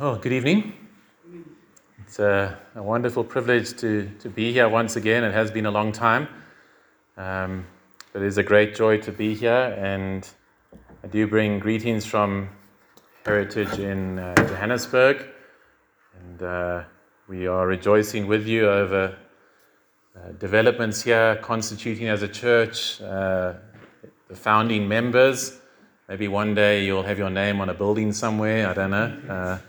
Well, good evening. It's a, a, wonderful privilege to, to be here once again. It has been a long time, um, but it is a great joy to be here. And I do bring greetings from Heritage in uh, Johannesburg. And uh, we are rejoicing with you over uh, developments here, constituting as a church, uh, the founding members. Maybe one day you'll have your name on a building somewhere, I don't know.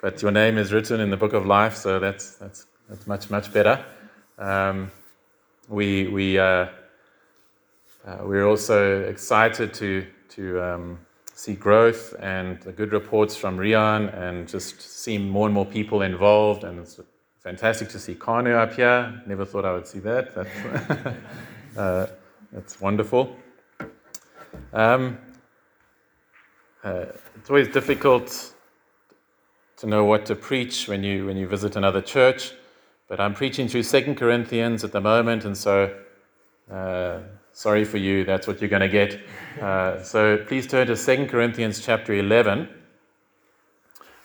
But your name is written in the book of life, so that's, that's, that's much, much better. Um, we, we, uh, uh, we're also excited to, to um, see growth and the good reports from Rian and just see more and more people involved. And it's fantastic to see Kanu up here. Never thought I would see that. That's, uh, that's wonderful. Um, uh, it's always difficult to know what to preach when you when you visit another church, but I'm preaching through Second Corinthians at the moment, and so uh, sorry for you. That's what you're going to get. Uh, so please turn to Second Corinthians chapter 11.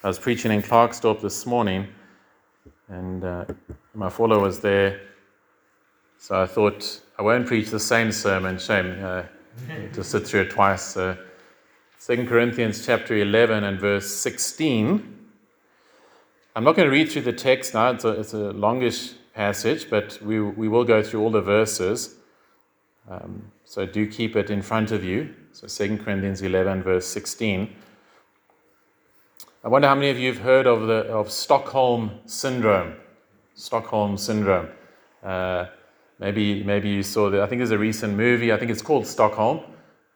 I was preaching in Klerksdorp this morning, and uh, my follower was there. So I thought I won't preach the same sermon. Shame uh, to sit through it twice. So 2 Corinthians chapter 11 and verse 16. I'm not going to read through the text now, it's a, it's a longish passage, but we, we will go through all the verses. Um, so do keep it in front of you. So 2 Corinthians 11, verse 16. I wonder how many of you have heard of, the, of Stockholm Syndrome. Stockholm Syndrome. Uh, maybe, maybe you saw that. I think there's a recent movie. I think it's called Stockholm.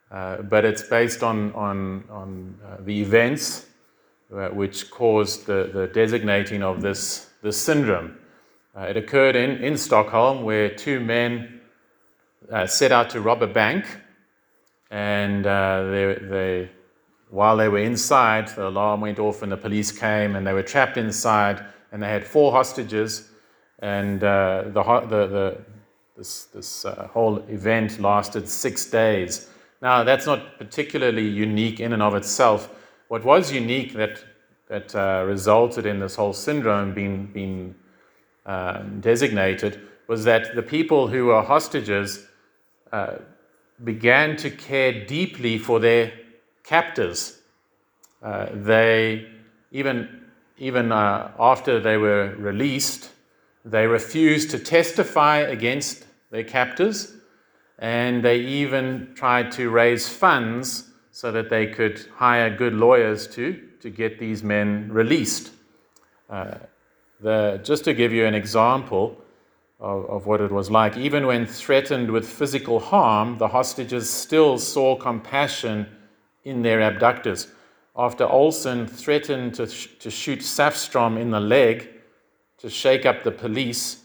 Uh, but it's based on, on, on uh, the events which caused the, the designating of this, this syndrome. Uh, it occurred in, in Stockholm where two men uh, set out to rob a bank, and they, they, while they were inside, the alarm went off and the police came, and they were trapped inside, and they had four hostages, and the, the, the, this, this whole event lasted six days. Now, that's not particularly unique in and of itself. What was unique that, that uh, resulted in this whole syndrome being, being uh, designated was that the people who were hostages uh, began to care deeply for their captors. Uh, they, even, even uh, after they were released, they refused to testify against their captors and they even tried to raise funds so that they could hire good lawyers to, to get these men released. Uh, the, just to give you an example of, of what it was like, even when threatened with physical harm, the hostages still saw compassion in their abductors. After Olsson threatened to, sh- to shoot Safstrom in the leg to shake up the police,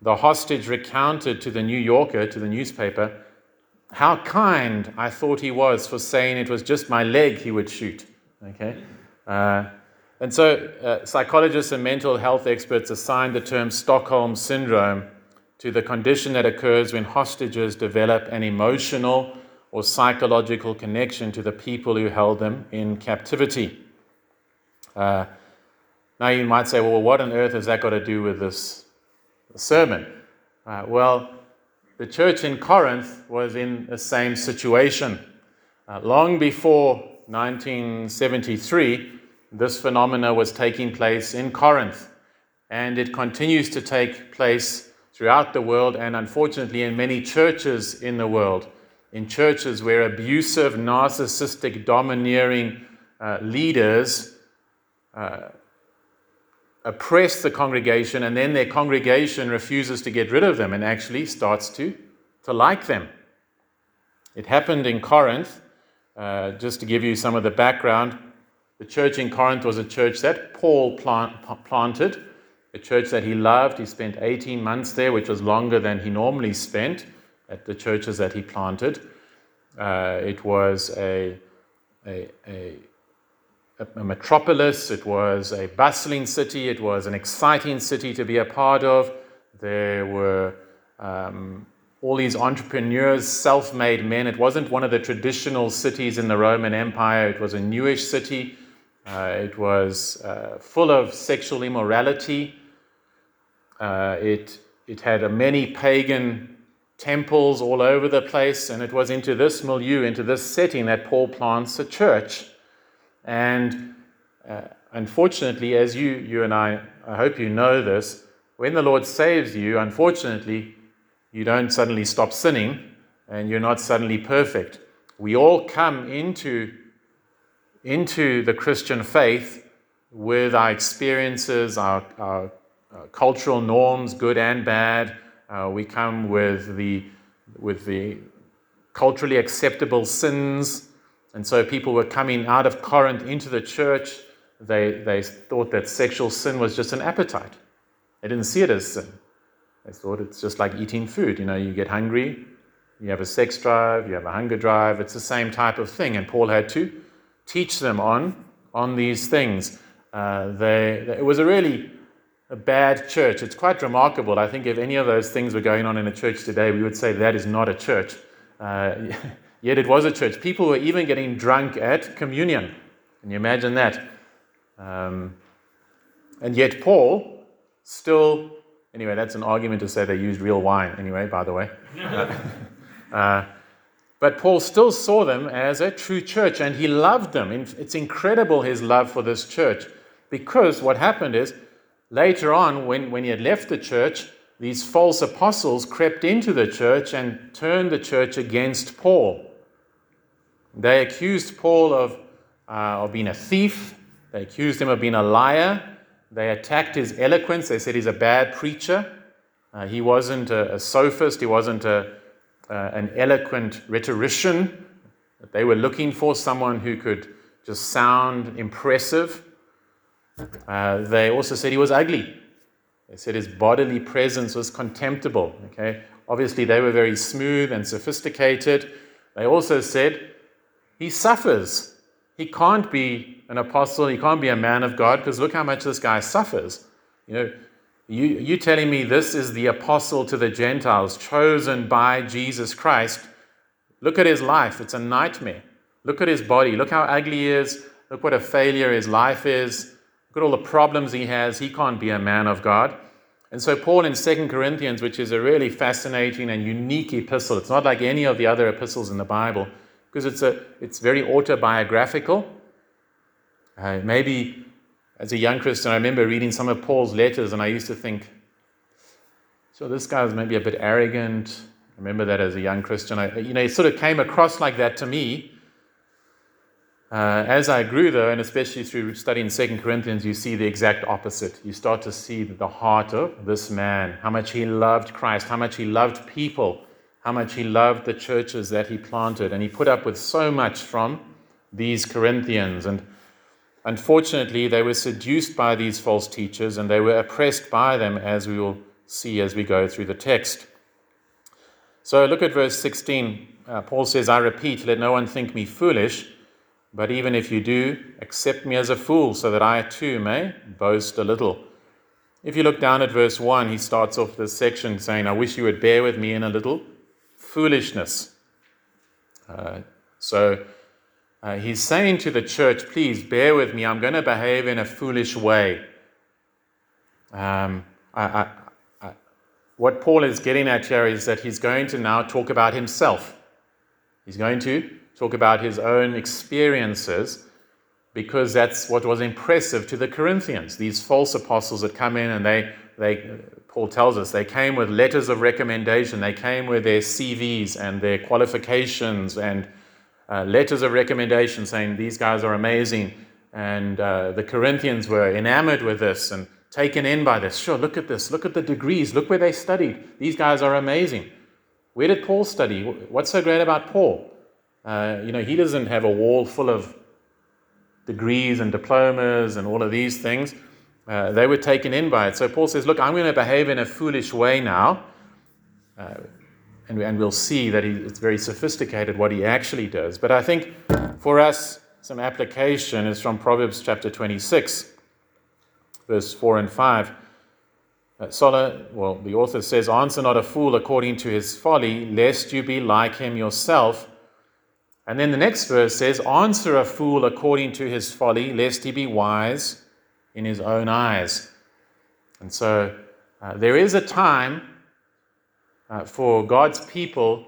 the hostage recounted to the New Yorker, to the newspaper, how kind I thought he was for saying it was just my leg he would shoot. Okay? Uh, and so, uh, psychologists and mental health experts assign the term Stockholm Syndrome to the condition that occurs when hostages develop an emotional or psychological connection to the people who held them in captivity. Uh, now, you might say, well, what on earth has that got to do with this sermon. Uh, well, the church in Corinth was in the same situation. Uh, long before 1973, this phenomena was taking place in Corinth, and it continues to take place throughout the world, and unfortunately, in many churches in the world. In churches where abusive, narcissistic, domineering uh, leaders uh, oppress the congregation, and then their congregation refuses to get rid of them and actually starts to, to like them. It happened in Corinth. Uh, just to give you some of the background, the church in Corinth was a church that Paul plant, planted, a church that he loved. He spent 18 months there, which was longer than he normally spent at the churches that he planted. Uh, it was a, a, a a metropolis, it was a bustling city, it was an exciting city to be a part of. There were um, all these entrepreneurs, self made men. It wasn't one of the traditional cities in the Roman Empire, it was a newish city. Uh, it was uh, full of sexual immorality. Uh, it, it had many pagan temples all over the place, and it was into this milieu, into this setting, that Paul plants a church. And uh, unfortunately, as you, you and I, I hope you know this, when the Lord saves you, unfortunately, you don't suddenly stop sinning and you're not suddenly perfect. We all come into, into the Christian faith with our experiences, our, our, our cultural norms, good and bad. Uh, we come with the, with the culturally acceptable sins. And so people were coming out of Corinth into the church. They, they thought that sexual sin was just an appetite. They didn't see it as sin. They thought it's just like eating food. You know, you get hungry, you have a sex drive, you have a hunger drive. It's the same type of thing. And Paul had to teach them on, on these things. Uh, they, they, it was a really a bad church. It's quite remarkable. I think if any of those things were going on in a church today, we would say that is not a church. Uh, yet it was a church. People were even getting drunk at communion. Can you imagine that? Um, and yet Paul still, anyway, that's an argument to say they used real wine, anyway, by the way. uh, but Paul still saw them as a true church and he loved them. It's incredible his love for this church because what happened is later on, when, when he had left the church, these false apostles crept into the church and turned the church against Paul. They accused Paul of, uh, of being a thief, they accused him of being a liar, they attacked his eloquence, they said he's a bad preacher. Uh, he wasn't a, a, sophist, he wasn't a, uh, an eloquent rhetorician. They were looking for someone who could just sound impressive. Uh, they also said he was ugly. They said his bodily presence was contemptible. Okay, obviously they were very smooth and sophisticated. They also said he suffers. He can't be an apostle. He can't be a man of God because look how much this guy suffers. You know, you you telling me this is the apostle to the Gentiles, chosen by Jesus Christ. Look at his life. It's a nightmare. Look at his body. Look how ugly he is. Look what a failure his life is. At all the problems he has. He can't be a man of God. And so, Paul in 2 Corinthians, which is a really fascinating and unique epistle, it's not like any of the other epistles in the Bible because it's, a, it's very autobiographical. Uh, maybe as a young Christian, I remember reading some of Paul's letters and I used to think, so this guy maybe a bit arrogant. I remember that as a young Christian. I, you know, it sort of came across like that to me. Uh, as I grew, though, and especially through studying Second Corinthians, you see the exact opposite. You start to see the heart of this man, how much he loved Christ, how much he loved people, how much he loved the churches that he planted. And he put up with so much from these Corinthians. And unfortunately, they were seduced by these false teachers and they were oppressed by them, as we will see as we go through the text. So look at verse 16. Uh, Paul says, I repeat, let no one think me foolish. But even if you do, accept me as a fool, so that I too may boast a little. If you look down at verse 1, he starts off this section saying, I wish you would bear with me in a little foolishness. Uh, so uh, he's saying to the church, please bear with me, I'm going to behave in a foolish way. Um, I, I, I, what Paul is getting at here is that he's going to now talk about himself. He's going to talk about his own experiences because that's what was impressive to the Corinthians. These false apostles that come in and they, they Paul tells us, they came with letters of recommendation, they came with their CVs and their qualifications and uh, letters of recommendation saying these guys are amazing. And uh, the Corinthians were enamored with this and taken in by this. Sure, look at this. Look at the degrees. Look where they studied. These guys are amazing. Where did Paul study? What's so great about Paul? Uh, you know, he doesn't have a wall full of degrees and diplomas and all of these things. Uh, they were taken in by it. So Paul says, Look, I'm going to behave in a foolish way now. Uh, and, and we'll see that he, it's very sophisticated what he actually does. But I think for us, some application is from Proverbs chapter 26, verse 4 and 5. Uh, Sola, well, the author says, Answer not a fool according to his folly, lest you be like him yourself And then the next verse says, Answer a fool according to his folly, lest he be wise in his own eyes. And so uh, there is a time uh, for God's people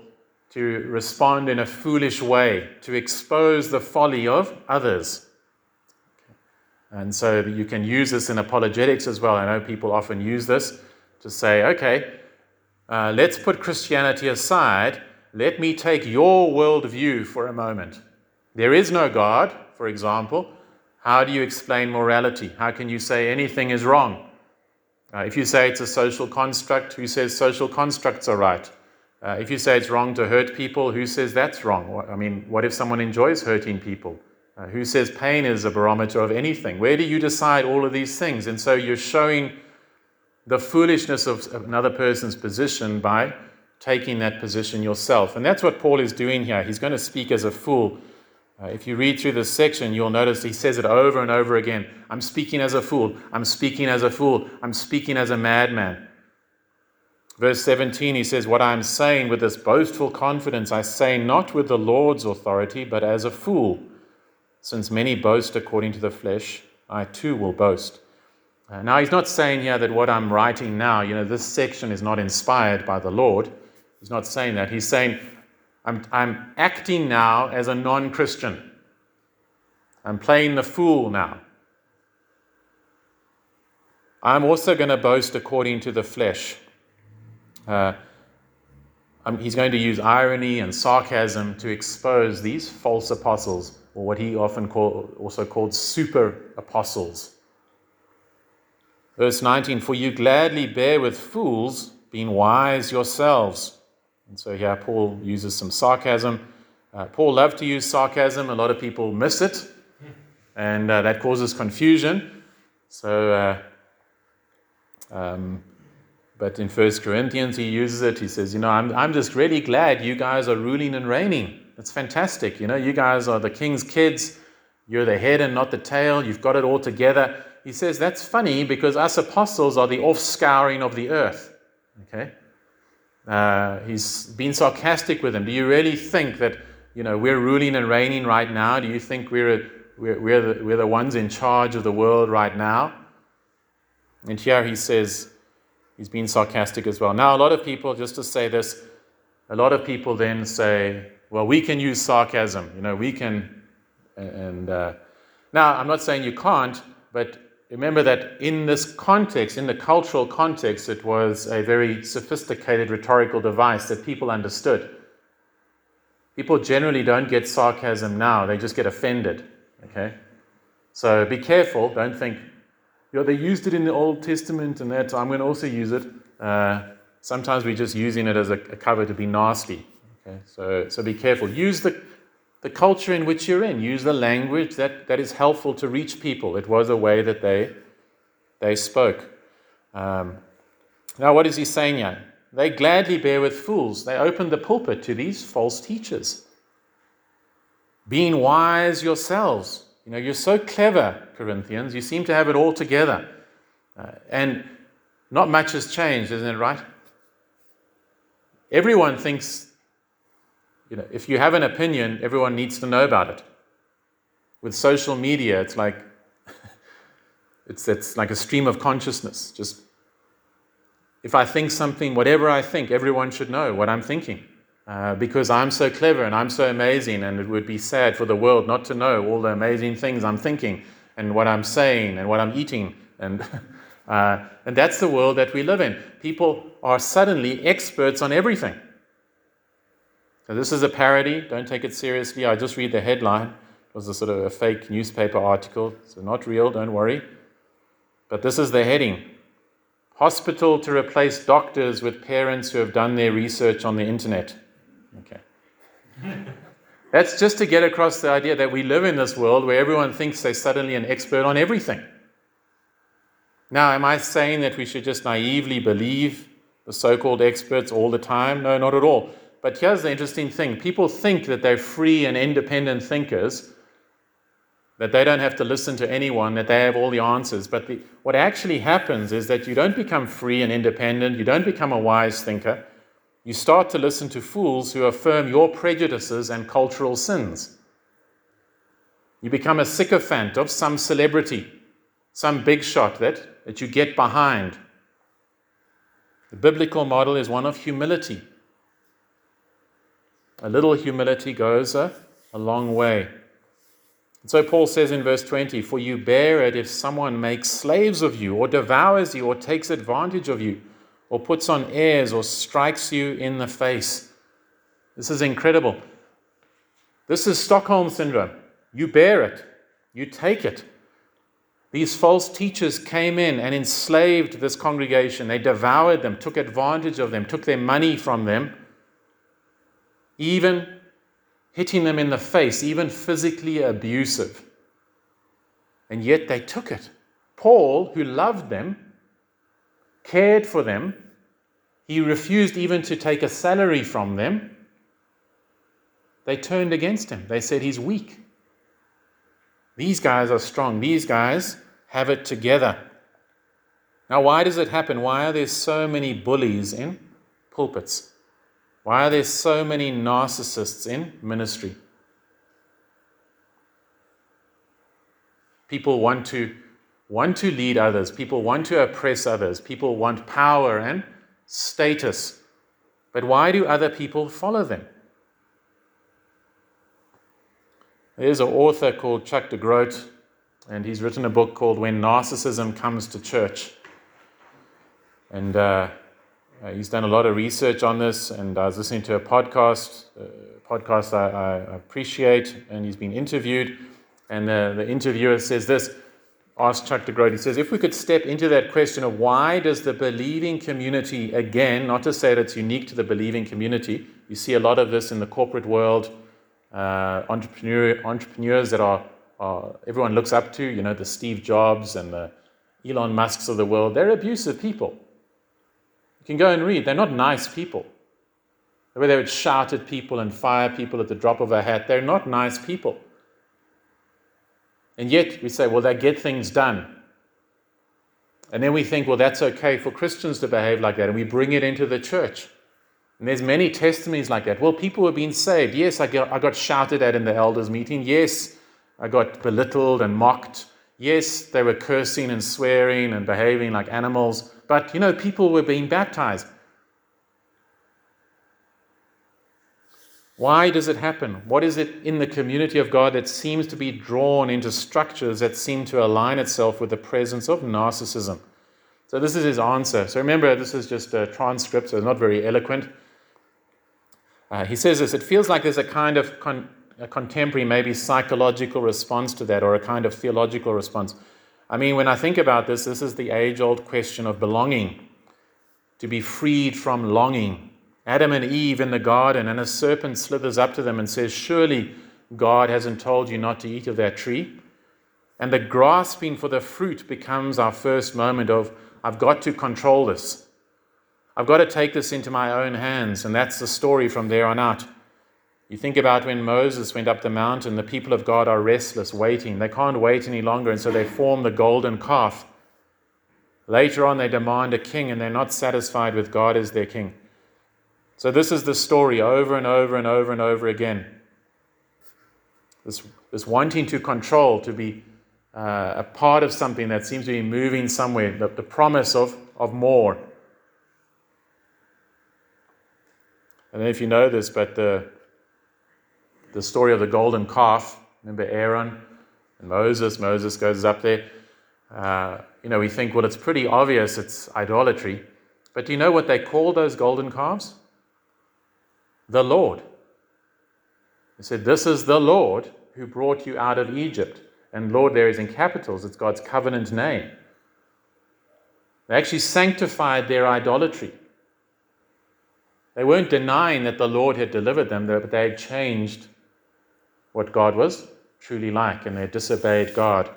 to respond in a foolish way, to expose the folly of others. And so you can use this in apologetics as well. I know people often use this to say, okay, uh, let's put Christianity aside. Let me take your worldview for a moment. There is no God, for example. How do you explain morality? How can you say anything is wrong? Uh, if you say it's a social construct, who says social constructs are right? Uh, if you say it's wrong to hurt people, who says that's wrong? I mean, what if someone enjoys hurting people? Uh, who says pain is a barometer of anything? Where do you decide all of these things? And so you're showing the foolishness of another person's position by taking that position yourself. And that's what Paul is doing here. He's going to speak as a fool. Uh, if you read through this section, you'll notice he says it over and over again I'm speaking as a fool. I'm speaking as a fool. I'm speaking as a madman. Verse 17, he says, What I am saying with this boastful confidence, I say not with the Lord's authority, but as a fool. Since many boast according to the flesh, I too will boast. Uh, now, he's not saying here that what I'm writing now, you know, this section is not inspired by the Lord. He's not saying that. He's saying, I'm, I'm acting now as a non Christian. I'm playing the fool now. I'm also going to boast according to the flesh. Uh, he's going to use irony and sarcasm to expose these false apostles, or what he often call, also called super apostles. Verse 19 For you gladly bear with fools, being wise yourselves. And so here Paul uses some sarcasm. Uh, Paul loved to use sarcasm, a lot of people miss it, and uh, that causes confusion. So, uh, um, but in First Corinthians, he uses it. He says, You know, I'm, I'm just really glad you guys are ruling and reigning. It's fantastic. You know, you guys are the king's kids. You're the head and not the tail. You've got it all together. He says, That's funny because us apostles are the offscouring of the earth. Okay? Uh, he's been sarcastic with them. Do you really think that, you know, we're ruling and reigning right now? Do you think we're, we're, we're, the, we're the ones in charge of the world right now? And here he says, He's been sarcastic as well. Now, a lot of people, just to say this, a lot of people then say, well, we can use sarcasm. You know, we can. And uh, now, I'm not saying you can't, but remember that in this context, in the cultural context, it was a very sophisticated rhetorical device that people understood. People generally don't get sarcasm now, they just get offended. Okay? So be careful. Don't think, you know, they used it in the Old Testament and that, I'm going to also use it. Uh, sometimes we're just using it as a, a, cover to be nasty. Okay? So, so be careful. Use the, the culture in which you're in. Use the language that, that is helpful to reach people. It was a way that they, they spoke. Um, now, what is he saying here? They gladly bear with fools. They open the pulpit to these false teachers. Being wise yourselves. You know, you're so clever, Corinthians. You seem to have it all together. Uh, and not much has changed, isn't it right? Everyone thinks, you know, if you have an opinion, everyone needs to know about it. With social media, it's like it's, it's like a stream of consciousness. Just if I think something, whatever I think, everyone should know what I'm thinking. Uh, because I'm so clever and I'm so amazing, and it would be sad for the world not to know all the amazing things I'm thinking and what I'm saying and what I'm eating. And, uh, and that's the world that we live in. People are suddenly experts on everything. So, this is a parody. Don't take it seriously. I just read the headline. It was a sort of a fake newspaper article, so not real, don't worry. But this is the heading Hospital to replace doctors with parents who have done their research on the internet. Okay. That's just to get across the idea that we live in this world where everyone thinks they're suddenly an expert on everything. Now, am I saying that we should just naively believe the so called experts all the time? No, not at all. But here's the interesting thing people think that they're free and independent thinkers, that they don't have to listen to anyone, that they have all the answers. But the, what actually happens is that you don't become free and independent, you don't become a wise thinker You start to listen to fools who affirm your prejudices and cultural sins. You become a sycophant of some celebrity, some big shot that, that you get behind. The biblical model is one of humility. A little humility goes a, a long way. And so Paul says in verse 20, For you bear it if someone makes slaves of you, or devours you, or takes advantage of you, or puts on airs, or strikes you in the face. This is incredible. This is Stockholm Syndrome. You bear it, you take it. These false teachers came in and enslaved this congregation. They devoured them, took advantage of them, took their money from them, even hitting them in the face, even physically abusive. And yet they took it. Paul, who loved them, cared for them, he refused even to take a salary from them. They turned against him. They said he's weak. These guys are strong. These guys have it together. Now, why does it happen? Why are there so many bullies in pulpits? Why are there so many narcissists in ministry? People want to want to lead others, people want to oppress others, people want power and status. But why do other people follow them? There's an author called Chuck DeGroat, and he's written a book called When Narcissism Comes to Church. And uh, uh, he's done a lot of research on this, and I was listening to a podcast, uh, podcast I, I, appreciate, and he's been interviewed. And the, the interviewer says this, asked Chuck DeGroat, he says, if we could step into that question of why does the believing community, again, not to say that it's unique to the believing community, you see a lot of this in the corporate world, uh, entrepreneur, entrepreneurs that are, are, everyone looks up to, you know, the Steve Jobs and the Elon Musks of the world, they're abusive people. Can go and read, they're not nice people. The way they would shout at people and fire people at the drop of a hat, they're not nice people. And yet we say, well, they get things done. And then we think, well, that's okay for Christians to behave like that, and we bring it into the church. And there's many testimonies like that. Well, people were being saved. Yes, I got, I got shouted at in the elders' meeting. Yes, I got belittled and mocked. Yes, they were cursing and swearing and behaving like animals. But, you know, people were being baptized. Why does it happen? What is it in the community of God that seems to be drawn into structures that seem to align itself with the presence of narcissism? So, this is his answer. So, remember, this is just a transcript, so it's not very eloquent. Uh, he says this it feels like there's a kind of con- a contemporary, maybe psychological response to that, or a kind of theological response. I mean, when I think about this, this is the age old question of belonging, to be freed from longing. Adam and Eve in the garden, and a serpent slithers up to them and says, Surely God hasn't told you not to eat of that tree. And the grasping for the fruit becomes our first moment of, I've got to control this. I've got to take this into my own hands. And that's the story from there on out. You think about when Moses went up the mountain, the people of God are restless, waiting. They can't wait any longer, and so they form the golden calf. Later on, they demand a king, and they're not satisfied with God as their king. So, this is the story over and over and over and over again. This, this wanting to control, to be uh, a part of something that seems to be moving somewhere, the, the promise of, of more. I don't know if you know this, but the, the story of the golden calf, remember Aaron and Moses? Moses goes up there. Uh, you know, we think, well, it's pretty obvious it's idolatry. But do you know what they call those golden calves? The Lord. They said, This is the Lord who brought you out of Egypt. And Lord there is in capitals, it's God's covenant name. They actually sanctified their idolatry. They weren't denying that the Lord had delivered them, but they had changed what God was truly like and they disobeyed God.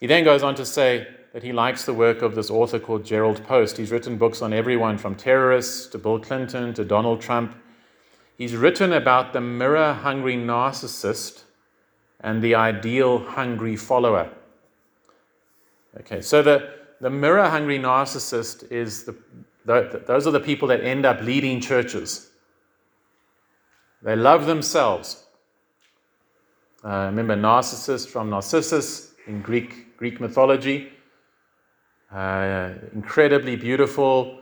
He then goes on to say that he likes the work of this author called Jerrold Post. He's written books on everyone from terrorists to Bill Clinton to Donald Trump. He's written about the mirror hungry narcissist and the ideal hungry follower. Okay, so the, the mirror hungry narcissist is the Those are the people that end up leading churches. They love themselves. Uh, remember Narcissus from Narcissus in Greek, Greek mythology. Uh, incredibly beautiful.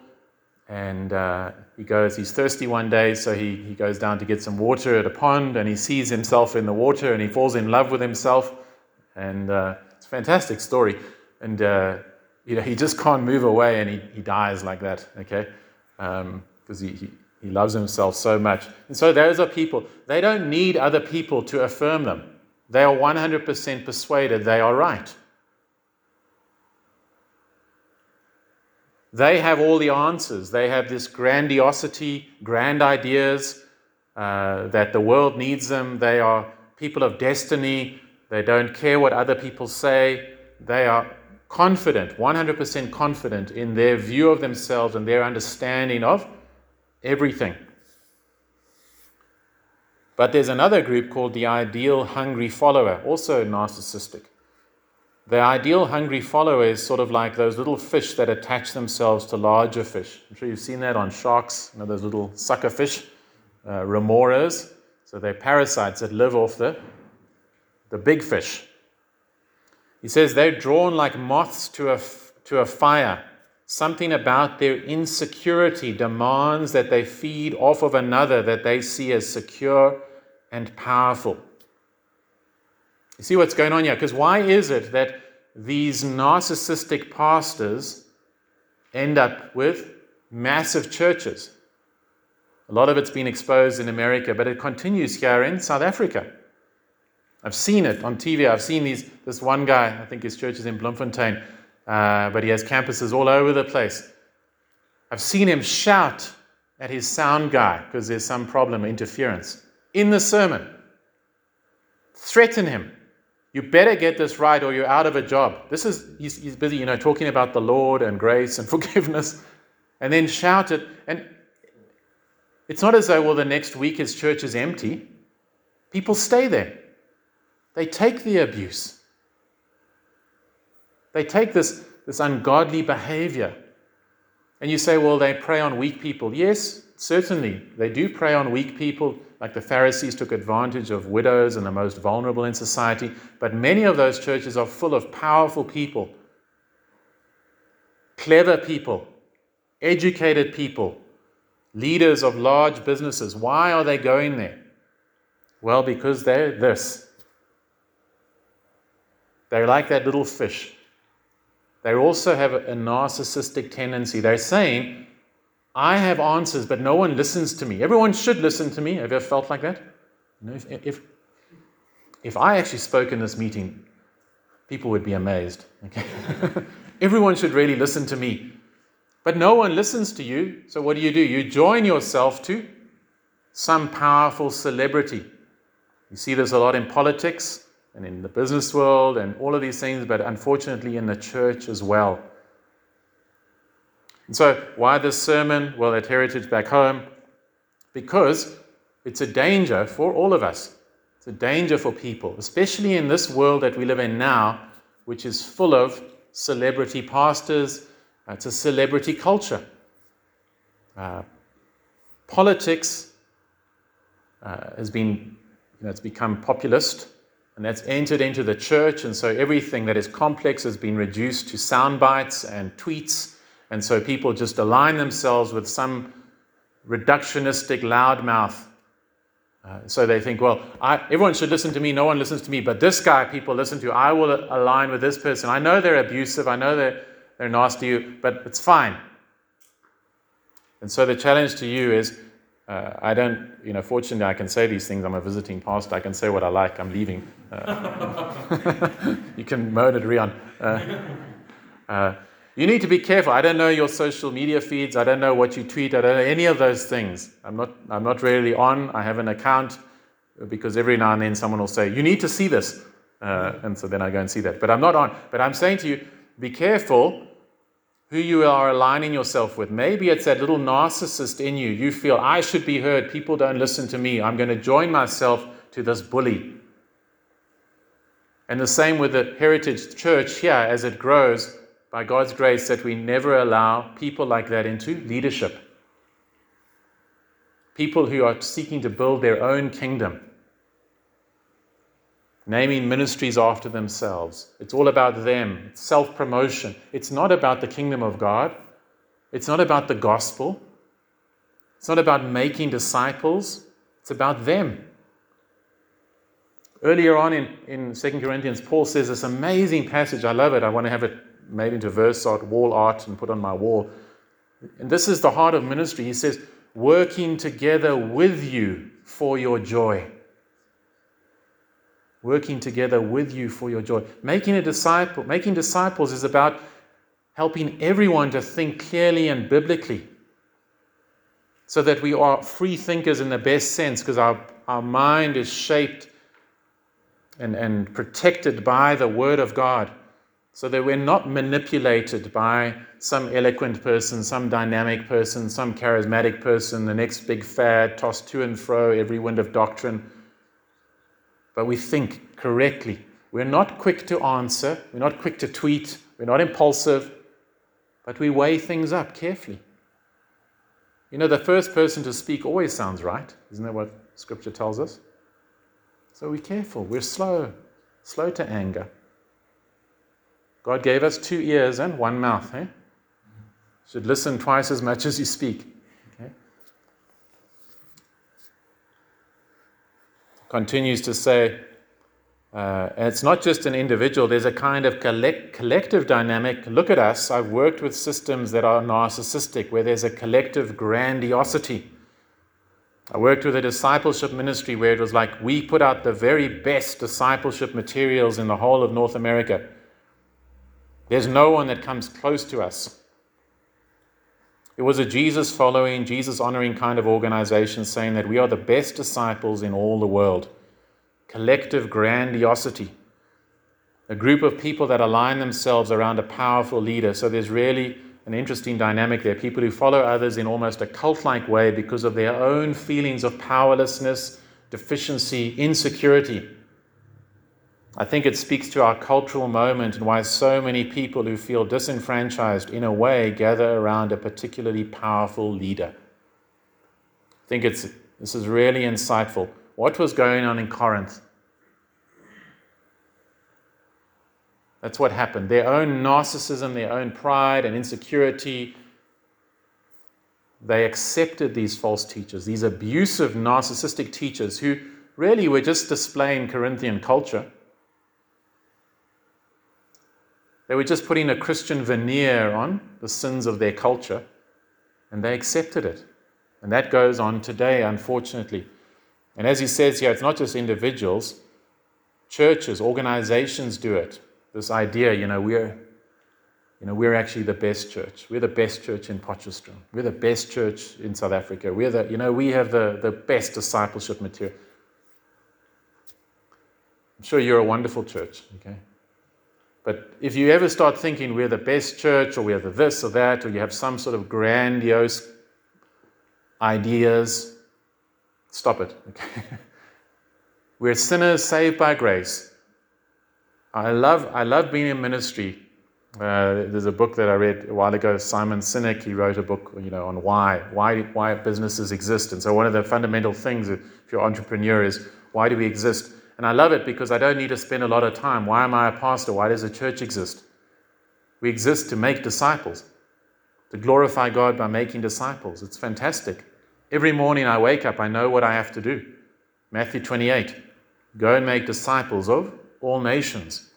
And uh, he goes, he's thirsty one day, so he, he goes down to get some water at a pond and he sees himself in the water and he falls in love with himself. And uh, it's a fantastic story. And uh, you know, he just can't move away and he, he dies like that, okay? Because um, he, he, he loves himself so much. And so those are people, they don't need other people to affirm them. They are 100% persuaded they are right. They have all the answers. They have this grandiosity, grand ideas uh, that the world needs them. They are people of destiny. They don't care what other people say. They are confident, 100% confident in their view of themselves and their understanding of everything. But there's another group called the ideal hungry follower, also narcissistic. The ideal hungry follower is sort of like those little fish that attach themselves to larger fish. I'm sure you've seen that on sharks, you know, those little sucker fish, uh, remoras. So they're parasites that live off the, the big fish. He says they're drawn like moths to a, to a fire. Something about their insecurity demands that they feed off of another that they see as secure and powerful. You see what's going on here? Because why is it that these narcissistic pastors end up with massive churches? A lot of it's been exposed in America, but it continues here in South Africa. I've seen it on TV. I've seen these, this one guy, I think his church is in Bloemfontein, uh, but he has campuses all over the place. I've seen him shout at his sound guy because there's some problem, interference, in the sermon. Threaten him. You better get this right or you're out of a job. This is, he's, he's busy, you know, talking about the Lord and grace and forgiveness, and then shout it. And it's not as though, well, the next week his church is empty. People stay there. They take the abuse. They take this, this ungodly behavior. And you say, well, they prey on weak people. Yes, certainly. They do prey on weak people, like the Pharisees took advantage of widows and the most vulnerable in society. But many of those churches are full of powerful people, clever people, educated people, leaders of large businesses. Why are they going there? Well, because they're this they're like that little fish. They also have a narcissistic tendency. They're saying, I have answers, but no one listens to me. Everyone should listen to me. Have you ever felt like that? You know, if, if, if I actually spoke in this meeting, people would be amazed. Okay? Everyone should really listen to me. But no one listens to you. So what do you do? You join yourself to some powerful celebrity. You see this a lot in politics and in the business world and all of these things, but unfortunately in the church as well. And so, why this sermon? Well, at Heritage Back Home, because it's a danger for all of us. It's a danger for people, especially in this world that we live in now, which is full of celebrity pastors. It's a celebrity culture. Uh, politics uh, has been, you know, it's become populist and that's entered into the church. And so everything that is complex has been reduced to sound bites and tweets. And so people just align themselves with some reductionistic loudmouth. Uh, so they think, well, I, everyone should listen to me. No one listens to me. But this guy people listen to. I will align with this person. I know they're abusive. I know they're, they're nasty, but it's fine. And so the challenge to you is uh, I don't, you know, fortunately, I can say these things. I'm a visiting pastor. I can say what I like. I'm leaving. Uh, you can moan at Rion. Uh, uh, you need to be careful. I don't know your social media feeds. I don't know what you tweet. I don't know any of those things. I'm not, I'm not really on. I have an account because every now and then someone will say, You need to see this. Uh, and so then I go and see that. But I'm not on. But I'm saying to you, be careful who you are aligning yourself with. Maybe it's that little narcissist in you. You feel, I should be heard. People don't listen to me. I'm going to join myself to this bully. And the same with the Heritage Church here as it grows. by God's grace, that we never allow people like that into leadership. People who are seeking to build their own kingdom, naming ministries after themselves. It's all about them, self promotion. It's not about the kingdom of God, it's not about the gospel, it's not about making disciples, it's about them. Earlier on in, in 2 Corinthians, Paul says this amazing passage. I love it. I want to have it made into verse art, wall art, and put on my wall. And this is the heart of ministry. He says, working together with you for your joy. Working together with you for your joy. Making a disciple, making disciples is about helping everyone to think clearly and biblically. So that we are free thinkers in the best sense, because our, our mind is shaped and, and protected by the Word of God so that we're not manipulated by some eloquent person, some dynamic person, some charismatic person, the next big fad, tossed to and fro, every wind of doctrine. But we think correctly. We're not quick to answer, we're not quick to tweet, we're not impulsive, but we weigh things up carefully. You know, the first person to speak always sounds right. Isn't that what Scripture tells us? So we're careful. We're slow, slow to anger. God gave us two ears and one mouth. Eh? Should listen twice as much as you speak. Okay? Continues to say, uh, it's not just an individual, there's a kind of collect- collective dynamic. Look at us. I've worked with systems that are narcissistic, where there's a collective grandiosity. I worked with a discipleship ministry where it was like we put out the very best discipleship materials in the whole of North America. There's no one that comes close to us. It was a Jesus following, Jesus honoring kind of organization saying that we are the best disciples in all the world. Collective grandiosity. A group of people that align themselves around a powerful leader. So there's really an interesting dynamic there. People who follow others in almost a cult like way because of their own feelings of powerlessness, deficiency, insecurity. I think it speaks to our cultural moment and why so many people who feel disenfranchised in a way gather around a particularly powerful leader. I think it's, this is really insightful. What was going on in Corinth? That's what happened. Their own narcissism, their own pride and insecurity, they accepted these false teachers, these abusive, narcissistic teachers who really were just displaying Corinthian culture. They were just putting a Christian veneer on the sins of their culture, and they accepted it. And that goes on today, unfortunately. And as he says here, it's not just individuals, churches, organizations do it this idea, you know, we're, you know, we're actually the best church. We're the best church in Potchefstroom. We're the best church in South Africa. We're the, you know, we have the, the best discipleship material. I'm sure you're a wonderful church, okay? But if you ever start thinking we're the best church or we're the this or that, or you have some sort of grandiose ideas, stop it. Okay? we're sinners saved by grace. I love, I love being in ministry. Uh, there's a book that I read a while ago, Simon Sinek. He wrote a book, you know, on why, why, why businesses exist. And so one of the fundamental things, if you're an entrepreneur, is why do we exist? And I love it because I don't need to spend a lot of time. Why am I a pastor? Why does a church exist? We exist to make disciples, to glorify God by making disciples. It's fantastic. Every morning I wake up, I know what I have to do. Matthew 28 Go and make disciples of all nations,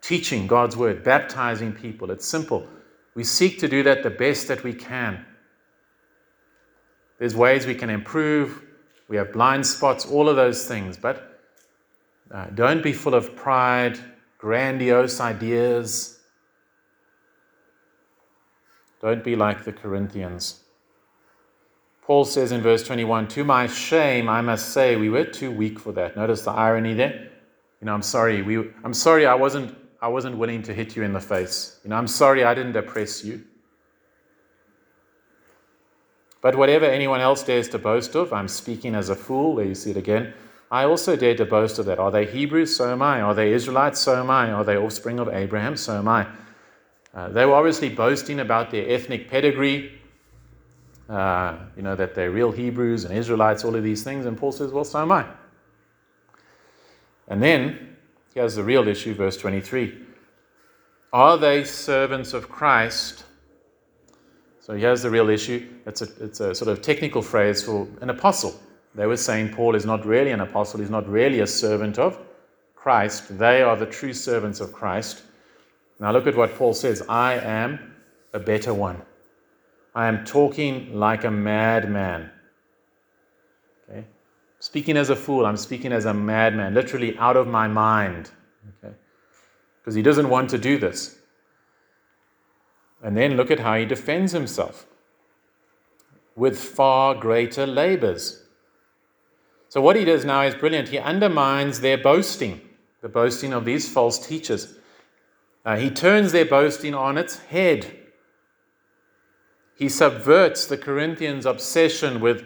teaching God's word, baptizing people. It's simple. We seek to do that the best that we can. There's ways we can improve. We have blind spots, all of those things. But uh, don't be full of pride, grandiose ideas. Don't be like the Corinthians. Paul says in verse 21 To my shame, I must say, we were too weak for that. Notice the irony there you know, I'm sorry, we, I'm sorry I wasn't, I wasn't willing to hit you in the face. You know, I'm sorry I didn't oppress you. But whatever anyone else dares to boast of, I'm speaking as a fool, there you see it again. I also dare to boast of that. Are they Hebrews? So am I. Are they Israelites? So am I. Are they offspring of Abraham? So am I. Uh, they were obviously boasting about their ethnic pedigree, uh, you know, that they're real Hebrews and Israelites, all of these things. And Paul says, well, so am I. And then, here's the real issue, verse 23. Are they servants of Christ? So here's the real issue. It's a, it's a sort of technical phrase for an apostle. They were saying Paul is not really an apostle, he's not really a servant of Christ. They are the true servants of Christ. Now look at what Paul says I am a better one. I am talking like a madman. Okay? Speaking as a fool, I'm speaking as a madman, literally out of my mind. Okay? Because he doesn't want to do this. And then look at how he defends himself with far greater labors. So, what he does now is brilliant. He undermines their boasting, the boasting of these false teachers. Uh, he turns their boasting on its head. He subverts the Corinthians' obsession with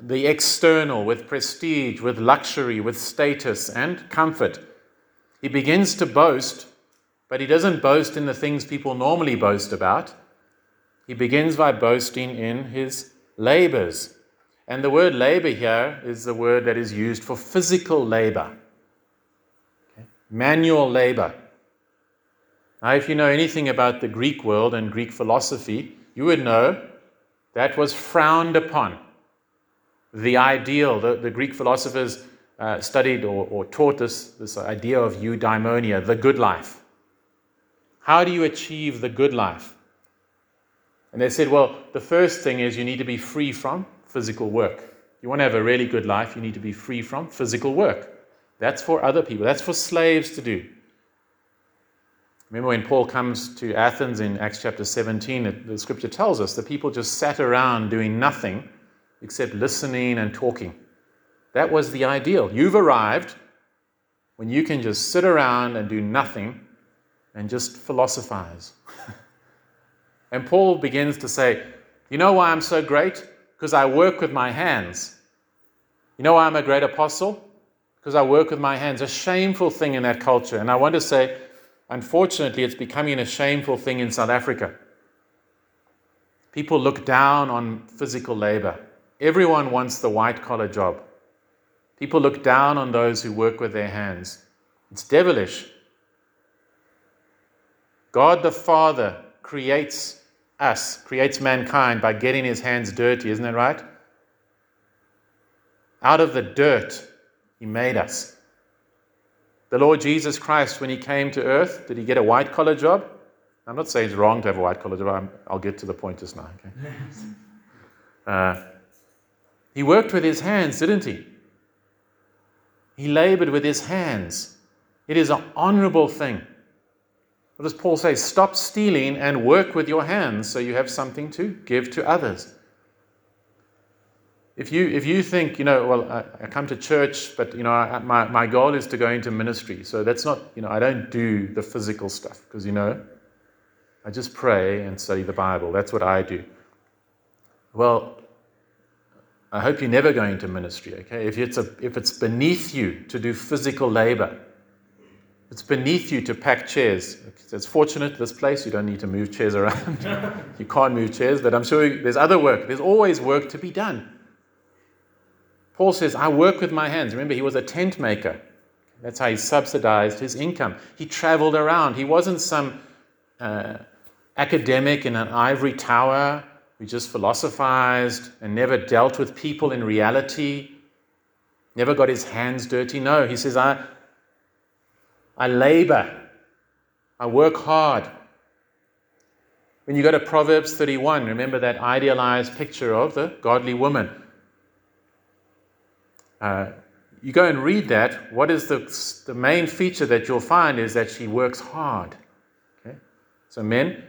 the external, with prestige, with luxury, with status and comfort. He begins to boast but he doesn't boast in the things people normally boast about. He begins by boasting in his labors. And the word labor here is the word that is used for physical labor, okay? manual labor. Now, if you know anything about the Greek world and Greek philosophy, you would know that was frowned upon. The ideal, the, the Greek philosophers uh, studied or, or taught this, this idea of eudaimonia, the good life. How do you achieve the good life? And they said, well, the first thing is you need to be free from physical work. You want to have a really good life, you need to be free from physical work. That's for other people, that's for slaves to do. Remember when Paul comes to Athens in Acts chapter 17, the scripture tells us the people just sat around doing nothing except listening and talking. That was the ideal. You've arrived when you can just sit around and do nothing and just philosophize. and Paul begins to say, You know why I'm so great? Because I work with my hands. You know why I'm a great apostle? Because I work with my hands. A shameful thing in that culture. And I want to say, unfortunately, it's becoming a shameful thing in South Africa. People look down on physical labor. Everyone wants the white collar job. People look down on those who work with their hands. It's devilish. God the Father creates us, creates mankind by getting his hands dirty, isn't that right? Out of the dirt, he made us. The Lord Jesus Christ, when he came to earth, did he get a white collar job? I'm not saying it's wrong to have a white collar job. i will get to the point just now. Okay? Uh, he worked with his hands, didn't he? He labored with his hands. It is an honorable thing. What does Paul say? Stop stealing and work with your hands so you have something to give to others. If you, if you think, you know, well, I, I come to church, but, you know, I, my, my goal is to go into ministry. So that's not, you know, I don't do the physical stuff because, you know, I just pray and study the Bible. That's what I do. Well, I hope you're never go into ministry, okay? If it's, a, if it's beneath you to do physical labor, it's beneath you to pack chairs. It's fortunate this place, you don't need to move chairs around. you can't move chairs, but I'm sure there's other work. There's always work to be done. Paul says, I work with my hands. Remember, he was a tent maker. That's how he subsidized his income. He traveled around. He wasn't some uh, academic in an ivory tower who just philosophized and never dealt with people in reality, never got his hands dirty. No, he says, I, I labor. I work hard. When you go to Proverbs 31, remember that idealized picture of the godly woman. Uh, you go and read that. What is the, the main feature that you'll find is that she works hard. Okay? So, men,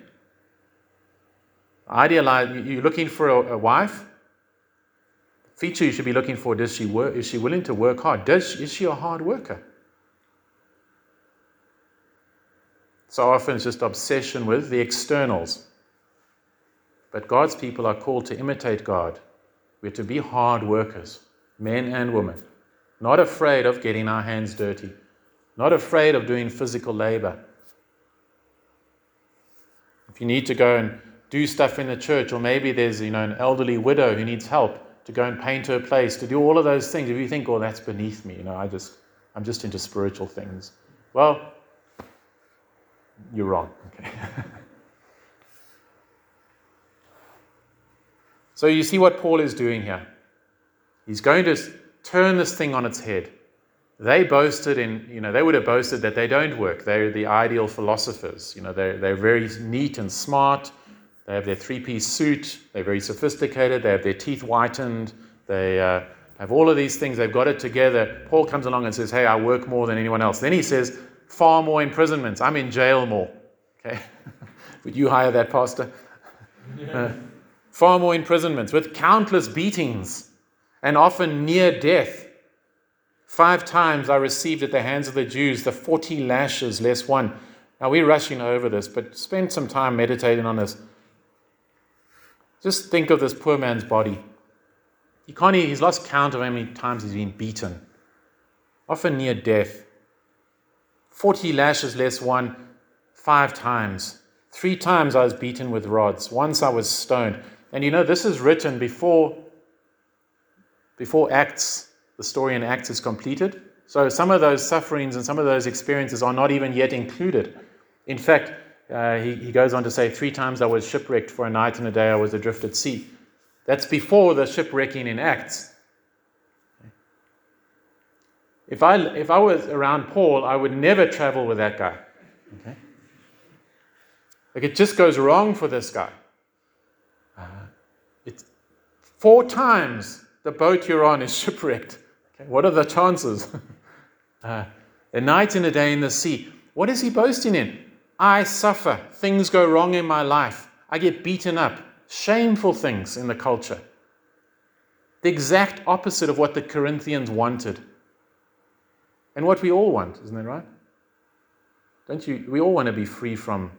idealize, you're looking for a, a wife. Feature you should be looking for: Does she work? Is she willing to work hard? Does is she a hard worker? So often it's just obsession with the externals. But God's people are called to imitate God. We're to be hard workers, men and women, not afraid of getting our hands dirty, not afraid of doing physical labor. If you need to go and do stuff in the church, or maybe there's you know an elderly widow who needs help to go and paint her place, to do all of those things. If you think, oh, that's beneath me, you know, I just I'm just into spiritual things. Well, you're wrong. Okay. so you see what Paul is doing here. He's going to turn this thing on its head. They boasted in, you know, they would have boasted that they don't work. They're the ideal philosophers. You know, they're, they're very neat and smart. They have their three piece suit. They're very sophisticated. They have their teeth whitened. They uh, have all of these things. They've got it together. Paul comes along and says, Hey, I work more than anyone else. Then he says, Far more imprisonments. I'm in jail more. Okay? Would you hire that pastor? Uh, far more imprisonments with countless beatings and often near death. Five times I received at the hands of the Jews the 40 lashes less one. Now we're rushing over this, but spend some time meditating on this. Just think of this poor man's body. He can't, he's lost count of how many times he's been beaten, often near death. 40 lashes less one, five times. Three times I was beaten with rods. Once I was stoned. And you know, this is written before, before Acts, the story in Acts is completed. So some of those sufferings and some of those experiences are not even yet included. In fact, uh, he, he goes on to say, Three times I was shipwrecked, for a night and a day I was adrift at sea. That's before the shipwrecking in Acts. If I, if I was around Paul, I would never travel with that guy. Okay? Like it just goes wrong for this guy. Uh, it's four times the boat you're on is shipwrecked. Okay, what are the chances? uh, a night and a day in the sea. What is he boasting in? I suffer. Things go wrong in my life. I get beaten up. Shameful things in the culture. The exact opposite of what the Corinthians wanted. And what we all want, isn't that right? Don't you? We all want to be free from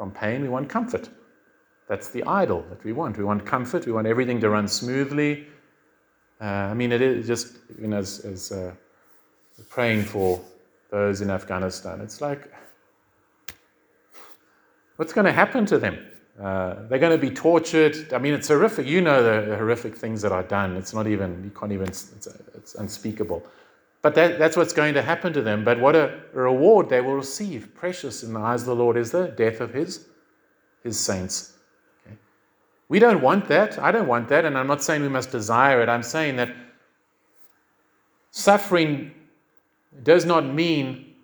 from pain, we want comfort. That's the idol that we want. We want comfort, we want everything to run smoothly. Uh, I mean, it is just, you know, as, as uh, praying for those in Afghanistan, it's like, what's going to happen to them? Uh, they're going to be tortured. I mean, it's horrific. You know the, horrific things that are done. It's not even, you can't even, it's, it's unspeakable. But that, that's what's going to happen to them. But what a reward they will receive. Precious in the eyes of the Lord is the death of his, his saints. Okay? We don't want that. I don't want that. And I'm not saying we must desire it. I'm saying that suffering does not mean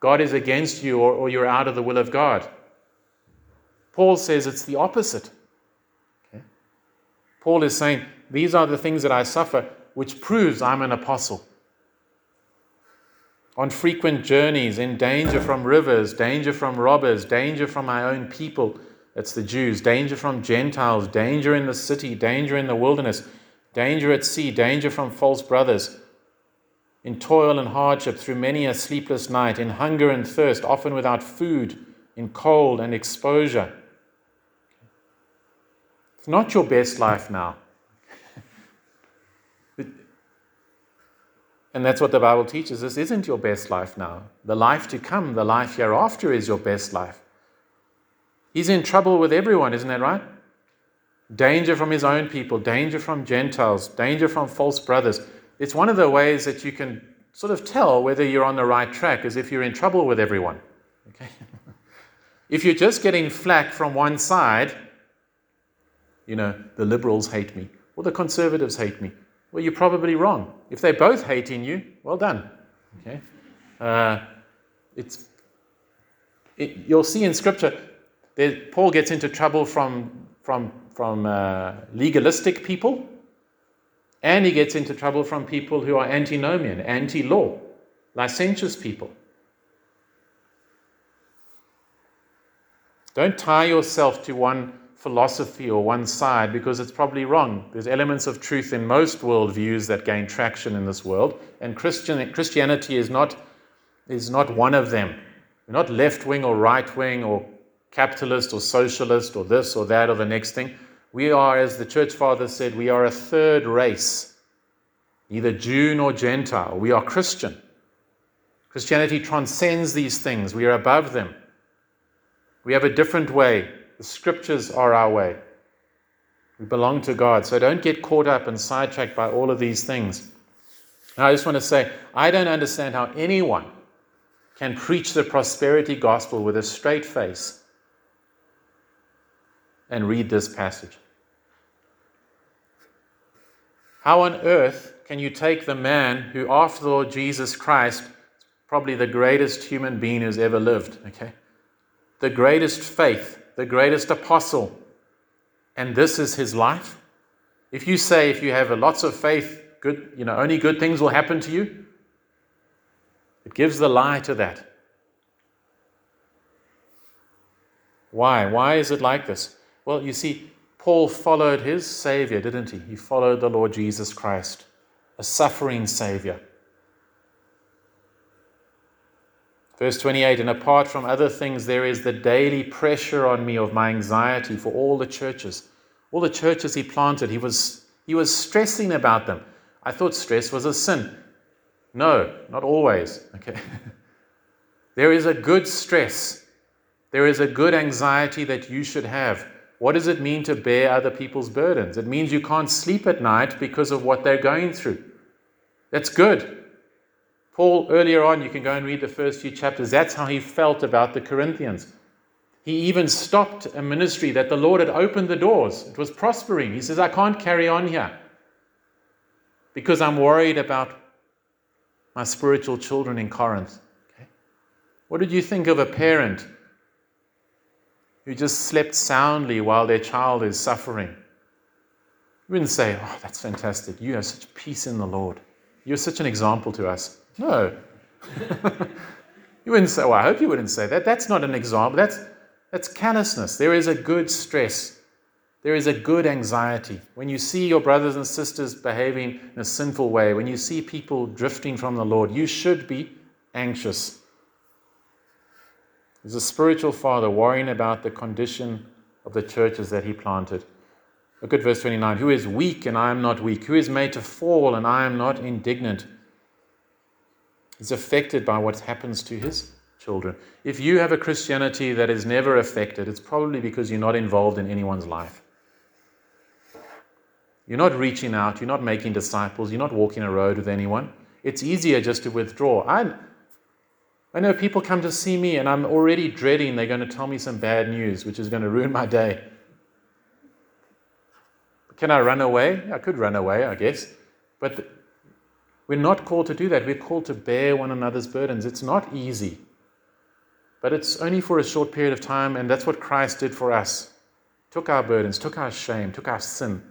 God is against you or, or you're out of the will of God. Paul says it's the opposite. Okay? Paul is saying, These are the things that I suffer, which proves I'm an apostle on frequent journeys, in danger from rivers, danger from robbers, danger from my own people, that's the Jews, danger from Gentiles, danger in the city, danger in the wilderness, danger at sea, danger from false brothers, in toil and hardship through many a sleepless night, in hunger and thirst, often without food, in cold and exposure. It's not your best life now. And that's what the Bible teaches. This isn't your best life now. The life to come, the life hereafter, is your best life. He's in trouble with everyone, isn't that right? Danger from his own people, danger from Gentiles, danger from false brothers. It's one of the ways that you can sort of tell whether you're on the right track, is if you're in trouble with everyone. Okay? if you're just getting flack from one side, you know, the liberals hate me, or the conservatives hate me, well, you're probably wrong. If they're both hating you, well done. Okay? Uh, it's, it, you'll see in Scripture, there, Paul gets into trouble from, from, from uh, legalistic people, and he gets into trouble from people who are antinomian, anti law, licentious people. Don't tie yourself to one philosophy or one side because it's probably wrong. There's elements of truth in most worldviews that gain traction in this world, and Christian, Christianity is not, is not one of them. We're not left wing or right wing or capitalist or socialist or this or that or the next thing. We are, as the church father said, we are a third race, neither Jew nor Gentile. We are Christian. Christianity transcends these things, we are above them. We have a different way. The scriptures are our way. We belong to God. So don't get caught up and sidetracked by all of these things. Now, I just want to say, I don't understand how anyone can preach the prosperity gospel with a straight face and read this passage. How on earth can you take the man who, after the Lord Jesus Christ, probably the greatest human being who's ever lived, okay? The greatest faith, the greatest apostle, and this is his life? If you say if you have lots of faith, good, you know, only good things will happen to you, it gives the lie to that. Why? Why is it like this? Well, you see, Paul followed his Savior, didn't he? He followed the Lord Jesus Christ, a suffering Savior. Verse 28 And apart from other things, there is the daily pressure on me of my anxiety for all the churches. All the churches he planted, he was, he was stressing about them. I thought stress was a sin. No, not always. Okay. there is a good stress. There is a good anxiety that you should have. What does it mean to bear other people's burdens? It means you can't sleep at night because of what they're going through. That's good. Paul, earlier on, you can go and read the first few chapters, that's how he felt about the Corinthians. He even stopped a ministry that the Lord had opened the doors. It was prospering. He says, I can't carry on here because I'm worried about my spiritual children in Corinth. Okay? What did you think of a parent who just slept soundly while their child is suffering? You wouldn't say, Oh, that's fantastic. You have such peace in the Lord. You're such an example to us. No. you wouldn't say, Well, I hope you wouldn't say that. That's not an example. That's, that's callousness. There is a good stress there is a good anxiety. When you see your brothers and sisters behaving in a sinful way, when you see people drifting from the Lord, you should be anxious. There's a spiritual father worrying about the condition of the churches that he planted. Look at verse 29 Who is weak and I am not weak? Who is made to fall and I am not indignant? He's affected by what happens to his children. If you have a Christianity that is never affected, it's probably because you're not involved in anyone's life. You're not reaching out, you're not making disciples, you're not walking a road with anyone. It's easier just to withdraw. I, I know people come to see me and I'm already dreading they're going to tell me some bad news, which is going to ruin my day. Can I run away? I could run away, I guess. But we're not called to do that. We're called to bear one another's burdens. It's not easy, but it's only for a short period of time, and that's what Christ did for us. Took our burdens, took our shame, took our sin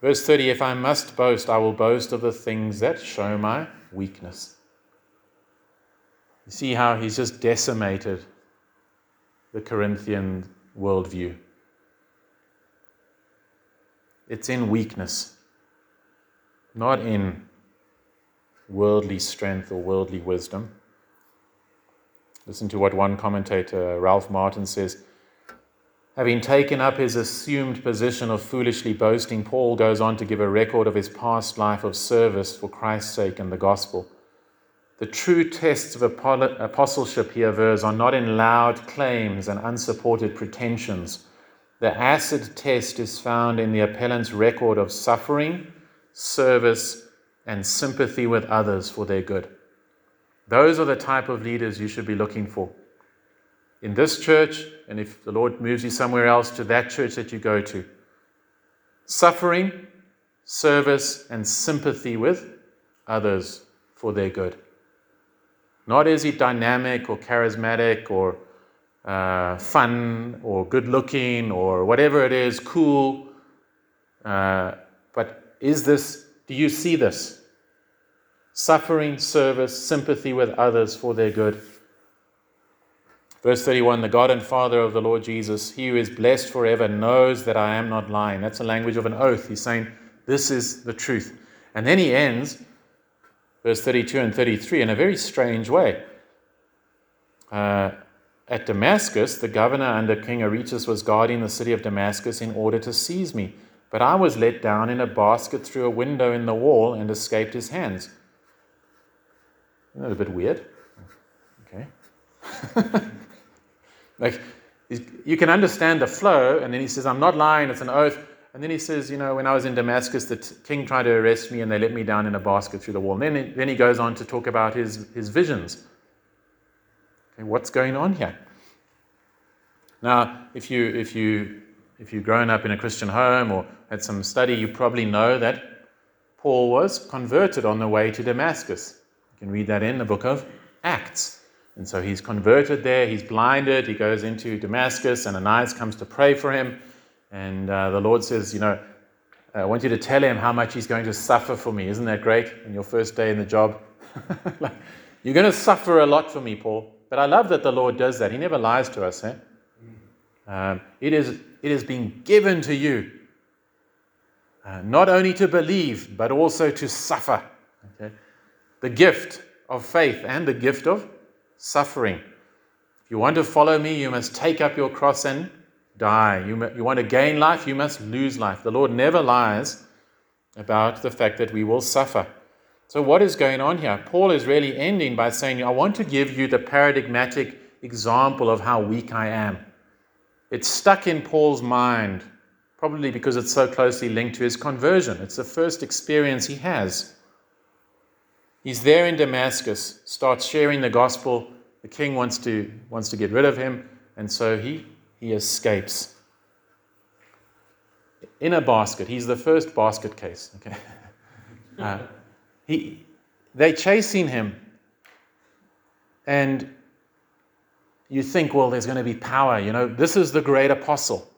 Verse 30 If I must boast, I will boast of the things that show my weakness. You see how he's just decimated the Corinthian worldview. It's in weakness, not in worldly strength or worldly wisdom. Listen to what one commentator, Ralph Martin, says Having taken up his assumed position of foolishly boasting, Paul goes on to give a record of his past life of service for Christ's sake and the gospel. The true tests of apostleship, he avers, are not in loud claims and unsupported pretensions. The acid test is found in the appellant's record of suffering, service, and sympathy with others for their good. Those are the type of leaders you should be looking for in this church, and if the Lord moves you somewhere else, to that church that you go to. Suffering, service, and sympathy with others for their good. Not is he dynamic or charismatic or uh, fun or good looking or whatever it is, cool. Uh, but is this, do you see this? Suffering, service, sympathy with others for their good. Verse 31 The God and Father of the Lord Jesus, he who is blessed forever, knows that I am not lying. That's a language of an oath. He's saying, This is the truth. And then he ends, verse 32 and 33, in a very strange way. Uh, at Damascus, the governor under King Aretas was guarding the city of Damascus in order to seize me. But I was let down in a basket through a window in the wall and escaped his hands. Isn't that a bit weird? Okay. like, you can understand the flow, and then he says, I'm not lying, it's an oath. And then he says, You know, when I was in Damascus, the king tried to arrest me and they let me down in a basket through the wall. And then, then he goes on to talk about his, his visions. Okay, what's going on here? Now, if, you, if, you, if you've grown up in a Christian home or had some study, you probably know that Paul was converted on the way to Damascus. You can read that in the book of Acts. And so he's converted there, he's blinded, he goes into Damascus, and Ananias comes to pray for him. And uh, the Lord says, You know, I want you to tell him how much he's going to suffer for me. Isn't that great? On your first day in the job. like, You're going to suffer a lot for me, Paul. But I love that the Lord does that. He never lies to us. Eh? Um, it, is, it has been given to you uh, not only to believe, but also to suffer. Okay? The gift of faith and the gift of suffering. If you want to follow me, you must take up your cross and die. You, you want to gain life, you must lose life. The Lord never lies about the fact that we will suffer. So, what is going on here? Paul is really ending by saying, I want to give you the paradigmatic example of how weak I am. It's stuck in Paul's mind, probably because it's so closely linked to his conversion. It's the first experience he has. He's there in Damascus, starts sharing the gospel. The king wants to, wants to get rid of him, and so he, he escapes. In a basket. He's the first basket case. Okay. Uh, he, they chasing him, and you think, well, there's going to be power. You know, this is the great apostle,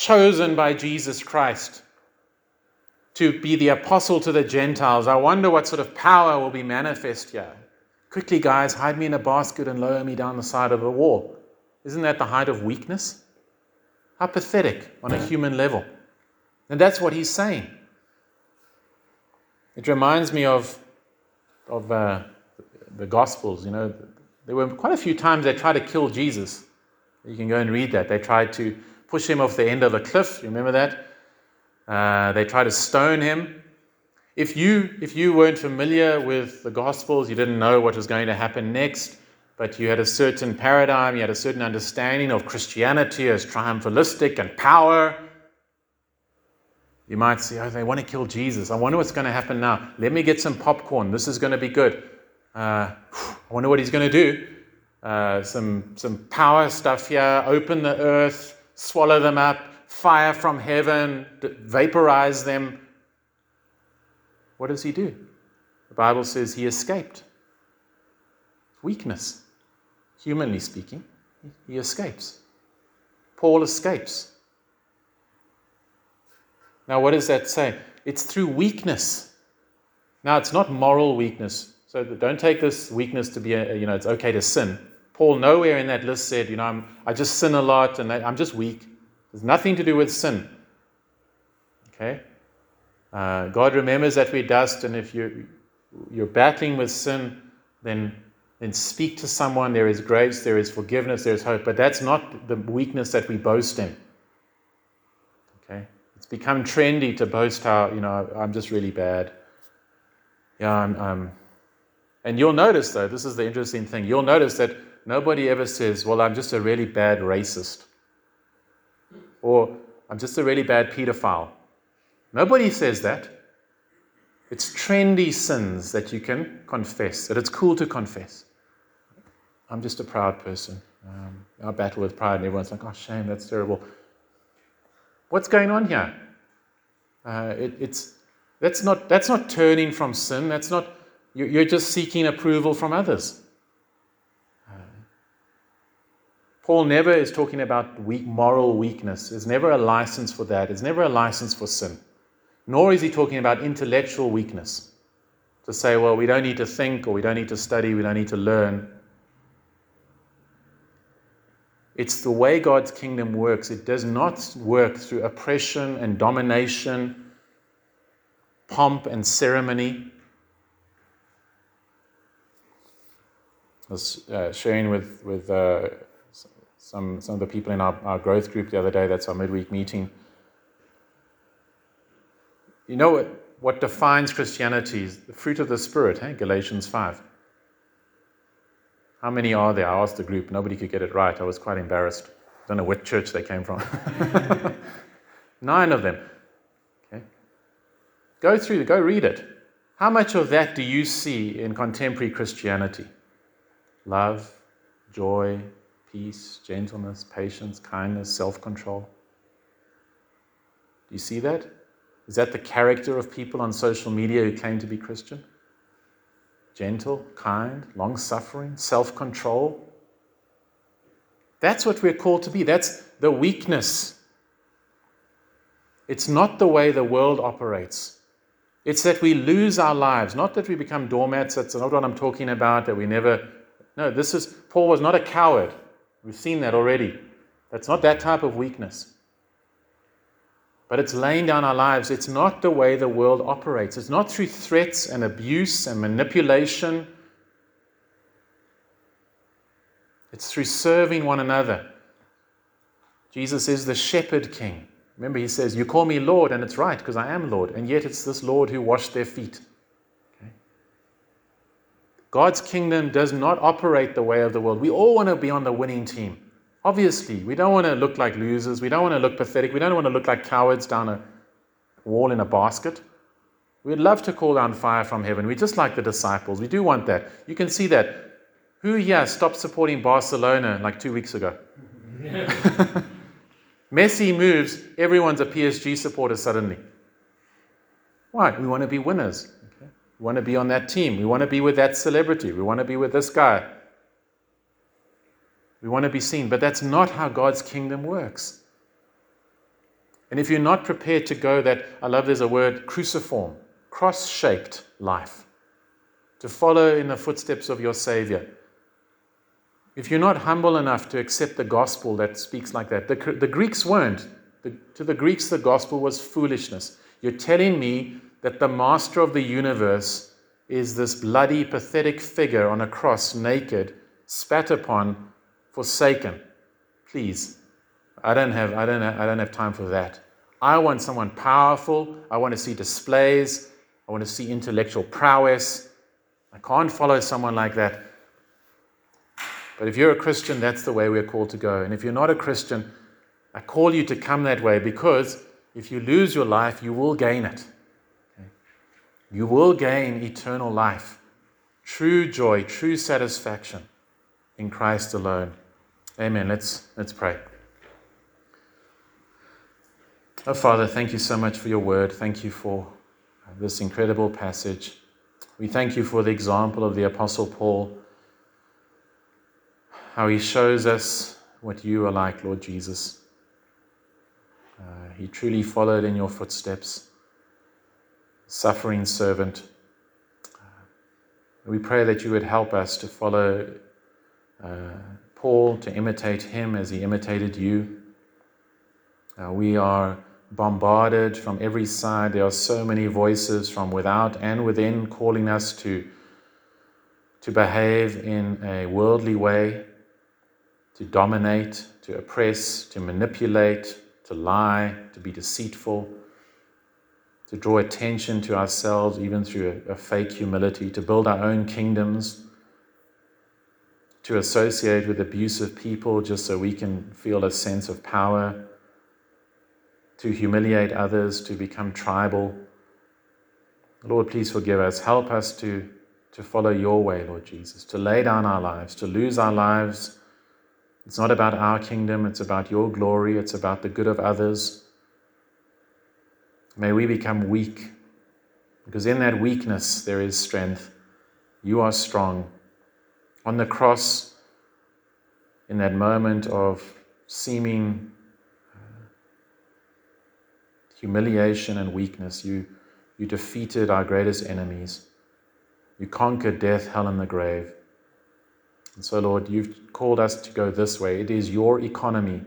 chosen by Jesus Christ to be the apostle to the Gentiles. I wonder what sort of power will be manifest here. Quickly, guys, hide me in a basket and lower me down the side of a wall. Isn't that the height of weakness? How pathetic on a human level. And that's what he's saying. It reminds me of, of uh, the Gospels. You know, there were quite a few times they tried to kill Jesus. You can go and read that. They tried to push him off the end of a cliff. You remember that? Uh, they try to stone him. If you, if you weren't familiar with the Gospels, you didn't know what was going to happen next, but you had a certain paradigm, you had a certain understanding of Christianity as triumphalistic and power, you might say, oh, they want to kill Jesus. I wonder what's going to happen now. Let me get some popcorn. This is going to be good. Uh, I wonder what he's going to do. Uh, some, some power stuff here. Open the earth, swallow them up, fire from heaven, vaporize them. What does he do? The Bible says he escaped. Weakness, humanly speaking, he escapes. Paul escapes. Now, what does that say? It's through weakness. Now, it's not moral weakness. So don't take this weakness to be, a, you know, it's okay to sin. Paul nowhere in that list said, you know, I'm, I just sin a lot and I'm just weak. There's nothing to do with sin. Okay? Uh, God remembers that we're dust, and if you're, you're battling with sin, then, then speak to someone. There is grace, there is forgiveness, there is hope. But that's not the weakness that we boast in. Okay? It's become trendy to boast how, you know, I'm just really bad. Yeah, I'm, I'm and you'll notice, though, this is the interesting thing. You'll notice that nobody ever says, Well, I'm just a really bad racist or I'm just a really bad pedophile. Nobody says that. It's trendy sins that you can confess, that it's cool to confess. I'm just a proud person. Um, I battle with pride, and everyone's like, oh, shame, that's terrible. What's going on here? Uh, it, it's, that's, not, that's not turning from sin. That's not, you're just seeking approval from others. Paul never is talking about weak, moral weakness. There's never a license for that. There's never a license for sin. Nor is he talking about intellectual weakness. To say, well, we don't need to think or we don't need to study, we don't need to learn. It's the way God's kingdom works. It does not work through oppression and domination, pomp and ceremony. I was uh, sharing with, with uh, some, some of the people in our, our growth group the other day, that's our midweek meeting. You know what, what defines Christianity is the fruit of the Spirit, hey? Galatians 5. How many are there? I asked the group. Nobody could get it right. I was quite embarrassed. I don't know what church they came from. Nine of them. Okay. Go through, go read it. How much of that do you see in contemporary Christianity? Love, joy, peace, gentleness, patience, kindness, self control. Do you see that? Is that the character of people on social media who claim to be Christian? Gentle, kind, long suffering, self control. That's what we're called to be. That's the weakness. It's not the way the world operates. It's that we lose our lives, not that we become doormats. That's not what I'm talking about, that we never. No, this is. Paul was not a coward. We've seen that already. That's not that type of weakness. But it's laying down our lives. It's not the way the world operates. It's not through threats and abuse and manipulation. It's through serving one another. Jesus is the shepherd king. Remember, he says, You call me Lord, and it's right because I am Lord. And yet it's this Lord who washed their feet. God's kingdom does not operate the way of the world. We all want to be on the winning team. Obviously, we don't want to look like losers. We don't want to look pathetic. We don't want to look like cowards down a wall in a basket. We'd love to call down fire from heaven. We just like the disciples. We do want that. You can see that. Who here stopped supporting Barcelona like two weeks ago? Messi moves, everyone's a PSG supporter suddenly. Why? We want to be winners. We want to be on that team. We want to be with that celebrity. We want to be with this guy. We want to be seen. But that's not how God's kingdom works. And if you're not prepared to go that, I love there's a word, cruciform, cross shaped life, to follow in the footsteps of your Savior, if you're not humble enough to accept the gospel that speaks like that, the, the Greeks weren't. The, to the Greeks, the gospel was foolishness. You're telling me that the master of the universe is this bloody, pathetic figure on a cross, naked, spat upon, forsaken. Please, I don't have, I don't have, I don't have time for that. I want someone powerful. I want to see displays. I want to see intellectual prowess. I can't follow someone like that. But if you're a Christian, that's the way we're called to go. And if you're not a Christian, I call you to come that way because if you lose your life, you will gain it. You will gain eternal life, true joy, true satisfaction in Christ alone. Amen. Let's, let's pray. Oh, Father, thank you so much for your word. Thank you for this incredible passage. We thank you for the example of the Apostle Paul how he shows us what you are like, Lord Jesus. Uh, he truly followed in your footsteps, suffering servant. We pray that you would help us to follow uh, Paul, to imitate him as he imitated you. Uh, we are bombarded from every side. There are so many voices from without and within calling us to, to behave in a worldly way to dominate, to oppress, to manipulate, to lie, to be deceitful, to draw attention to ourselves, even through a, a fake humility, to build our own kingdoms, to associate with abusive people just so we can feel a sense of power, to humiliate others, to become tribal. Lord, please forgive us. Help us to, to follow your way, Lord Jesus, to lay down our lives, to lose our lives it's not about our kingdom, it's about your glory, it's about the good of others. May we become weak, because in that weakness there is strength. You are strong. On the cross, in that moment of seeming uh, humiliation and weakness, you, you defeated our greatest enemies. You conquered death, hell, and the grave. And so, Lord, you've called us to go this way. It is your economy,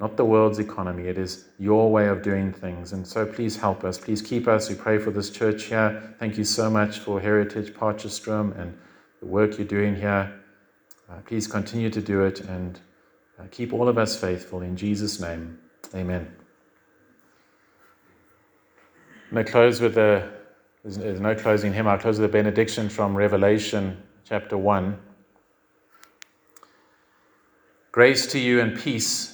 not the world's economy. It is your way of doing things. And so, please help us. Please keep us. We pray for this church here. Thank you so much for Heritage Potchefstroom and the work you're doing here. Uh, please continue to do it and uh, keep all of us faithful. In Jesus' name, amen. I'm going to close with a, there's no closing hymn. I'll close with a benediction from Revelation chapter 1. Grace to you and peace